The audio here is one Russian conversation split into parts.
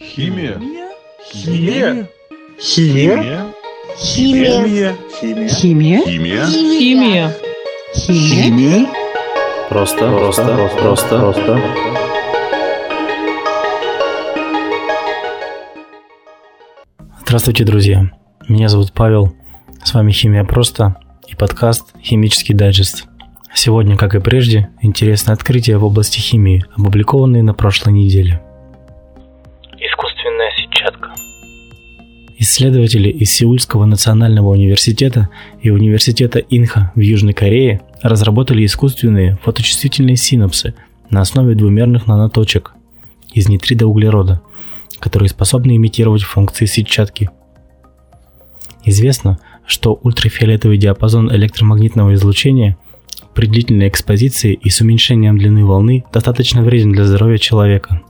Химия. Химия. Химия? Химия. Химия? Химия? Химия. Химия. Химия? Химия? Просто, просто, просто, просто. Здравствуйте, друзья. Меня зовут Павел. С вами Химия Просто и подкаст «Химический дайджест». Сегодня, как и прежде, интересное открытие в области химии, опубликованные на прошлой неделе. Искусственная сетчатка. Исследователи из Сеульского национального университета и университета Инха в Южной Корее разработали искусственные фоточувствительные синапсы на основе двумерных наноточек из нитрида углерода, которые способны имитировать функции сетчатки. Известно, что ультрафиолетовый диапазон электромагнитного излучения при длительной экспозиции и с уменьшением длины волны достаточно вреден для здоровья человека.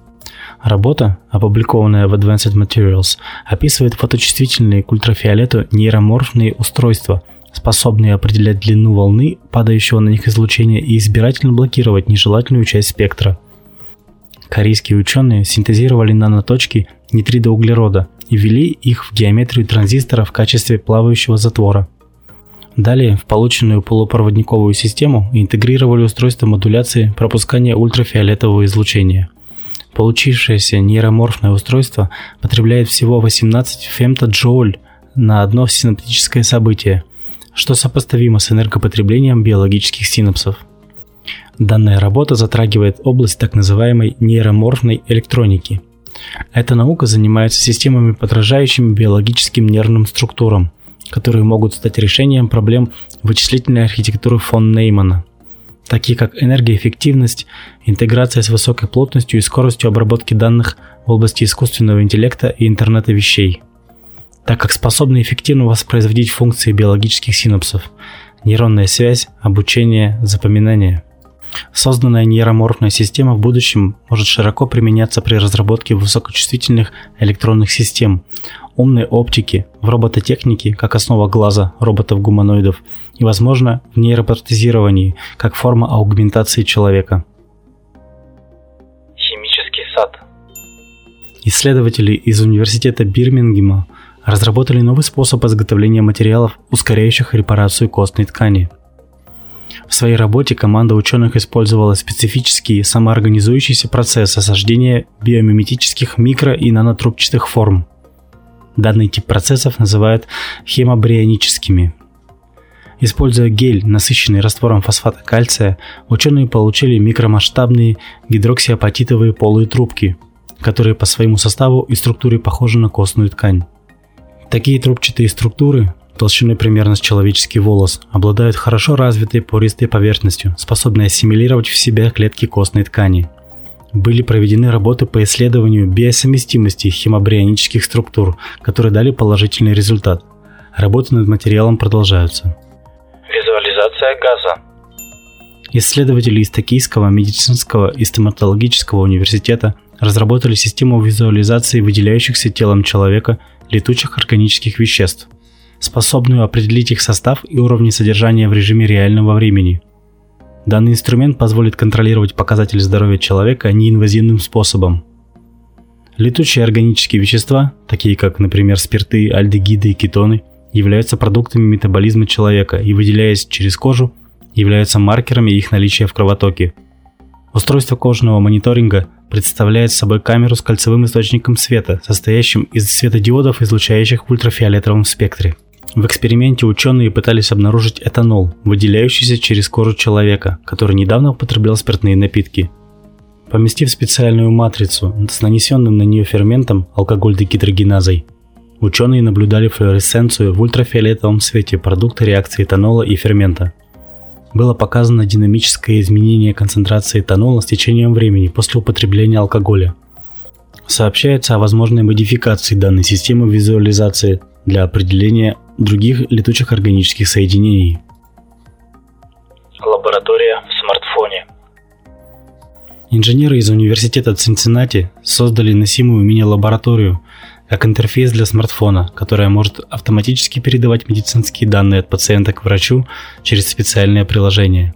Работа, опубликованная в Advanced Materials, описывает фоточувствительные к ультрафиолету нейроморфные устройства, способные определять длину волны, падающего на них излучения и избирательно блокировать нежелательную часть спектра. Корейские ученые синтезировали наноточки нитридоуглерода и ввели их в геометрию транзистора в качестве плавающего затвора. Далее в полученную полупроводниковую систему интегрировали устройство модуляции пропускания ультрафиолетового излучения. Получившееся нейроморфное устройство потребляет всего 18 фемтоджоуль на одно синаптическое событие, что сопоставимо с энергопотреблением биологических синапсов. Данная работа затрагивает область так называемой нейроморфной электроники. Эта наука занимается системами, подражающими биологическим нервным структурам, которые могут стать решением проблем вычислительной архитектуры фон Неймана, такие как энергоэффективность, интеграция с высокой плотностью и скоростью обработки данных в области искусственного интеллекта и интернета вещей, так как способны эффективно воспроизводить функции биологических синапсов, нейронная связь, обучение, запоминание. Созданная нейроморфная система в будущем может широко применяться при разработке высокочувствительных электронных систем, умной оптики, в робототехнике как основа глаза роботов-гуманоидов и, возможно, в нейропротезировании как форма аугментации человека. Химический сад. Исследователи из университета Бирмингема разработали новый способ изготовления материалов, ускоряющих репарацию костной ткани – в своей работе команда ученых использовала специфический самоорганизующийся процесс осаждения биомиметических микро- и нанотрубчатых форм. Данный тип процессов называют хемобрионическими. Используя гель, насыщенный раствором фосфата кальция, ученые получили микромасштабные гидроксиапатитовые полые трубки, которые по своему составу и структуре похожи на костную ткань. Такие трубчатые структуры толщиной примерно с человеческий волос, обладают хорошо развитой пористой поверхностью, способной ассимилировать в себя клетки костной ткани. Были проведены работы по исследованию биосовместимости хемобрионических структур, которые дали положительный результат. Работы над материалом продолжаются. Визуализация газа. Исследователи из Токийского медицинского и стоматологического университета разработали систему визуализации выделяющихся телом человека летучих органических веществ – способную определить их состав и уровни содержания в режиме реального времени. Данный инструмент позволит контролировать показатели здоровья человека неинвазивным способом. Летучие органические вещества, такие как, например, спирты, альдегиды и кетоны, являются продуктами метаболизма человека и, выделяясь через кожу, являются маркерами их наличия в кровотоке. Устройство кожного мониторинга представляет собой камеру с кольцевым источником света, состоящим из светодиодов, излучающих в ультрафиолетовом спектре. В эксперименте ученые пытались обнаружить этанол, выделяющийся через кожу человека, который недавно употреблял спиртные напитки. Поместив специальную матрицу с нанесенным на нее ферментом алкоголь-дегидрогеназой, ученые наблюдали флуоресценцию в ультрафиолетовом свете продукта реакции этанола и фермента. Было показано динамическое изменение концентрации этанола с течением времени после употребления алкоголя. Сообщается о возможной модификации данной системы визуализации для определения других летучих органических соединений. Лаборатория в смартфоне. Инженеры из университета Цинциннати создали носимую мини-лабораторию как интерфейс для смартфона, которая может автоматически передавать медицинские данные от пациента к врачу через специальное приложение.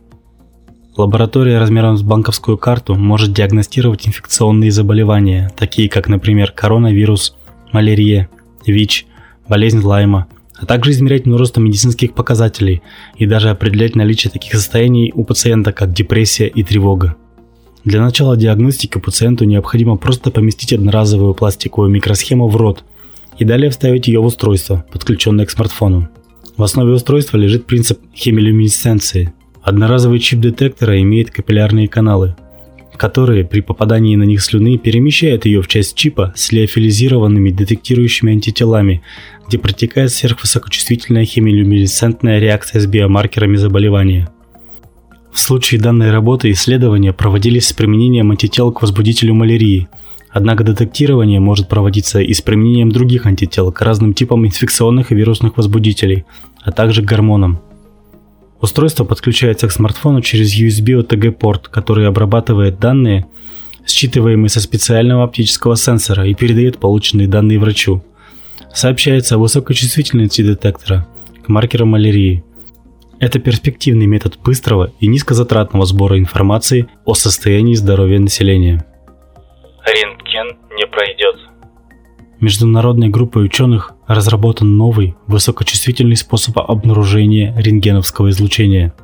Лаборатория размером с банковскую карту может диагностировать инфекционные заболевания, такие как, например, коронавирус, малярия, ВИЧ, болезнь Лайма, а также измерять множество медицинских показателей и даже определять наличие таких состояний у пациента, как депрессия и тревога. Для начала диагностики пациенту необходимо просто поместить одноразовую пластиковую микросхему в рот и далее вставить ее в устройство, подключенное к смартфону. В основе устройства лежит принцип хемилюминесценции. Одноразовый чип детектора имеет капиллярные каналы, которые при попадании на них слюны перемещают ее в часть чипа с лиофилизированными детектирующими антителами, где протекает сверхвысокочувствительная хемилюминесцентная реакция с биомаркерами заболевания. В случае данной работы исследования проводились с применением антител к возбудителю малярии, однако детектирование может проводиться и с применением других антител к разным типам инфекционных и вирусных возбудителей, а также к гормонам. Устройство подключается к смартфону через USB OTG порт, который обрабатывает данные, считываемые со специального оптического сенсора и передает полученные данные врачу. Сообщается о высокой чувствительности детектора к маркерам малярии. Это перспективный метод быстрого и низкозатратного сбора информации о состоянии здоровья населения. Рентген не пройдет. Международной группой ученых разработан новый высокочувствительный способ обнаружения рентгеновского излучения.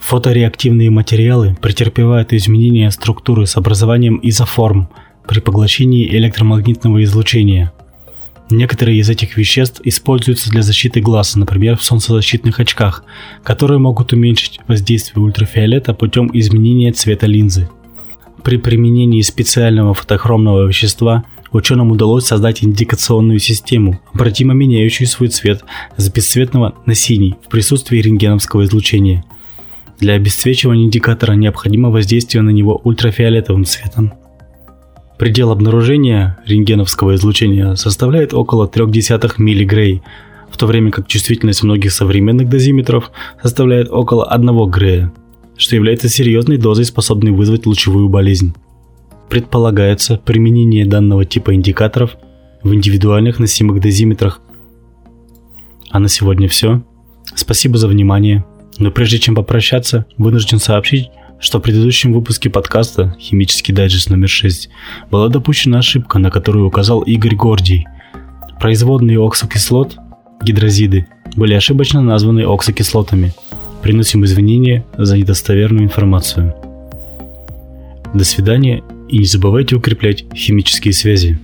Фотореактивные материалы претерпевают изменения структуры с образованием изоформ при поглощении электромагнитного излучения. Некоторые из этих веществ используются для защиты глаз, например, в солнцезащитных очках, которые могут уменьшить воздействие ультрафиолета путем изменения цвета линзы. При применении специального фотохромного вещества ученым удалось создать индикационную систему, обратимо меняющую свой цвет с бесцветного на синий в присутствии рентгеновского излучения. Для обесцвечивания индикатора необходимо воздействие на него ультрафиолетовым цветом. Предел обнаружения рентгеновского излучения составляет около 0,3 миллигрей, в то время как чувствительность многих современных дозиметров составляет около 1 грея, что является серьезной дозой, способной вызвать лучевую болезнь. Предполагается применение данного типа индикаторов в индивидуальных носимых дозиметрах. А на сегодня все. Спасибо за внимание. Но прежде чем попрощаться, вынужден сообщить, что в предыдущем выпуске подкаста «Химический дайджест номер 6» была допущена ошибка, на которую указал Игорь Гордий. Производные оксокислот, гидрозиды, были ошибочно названы оксокислотами. Приносим извинения за недостоверную информацию. До свидания и не забывайте укреплять химические связи.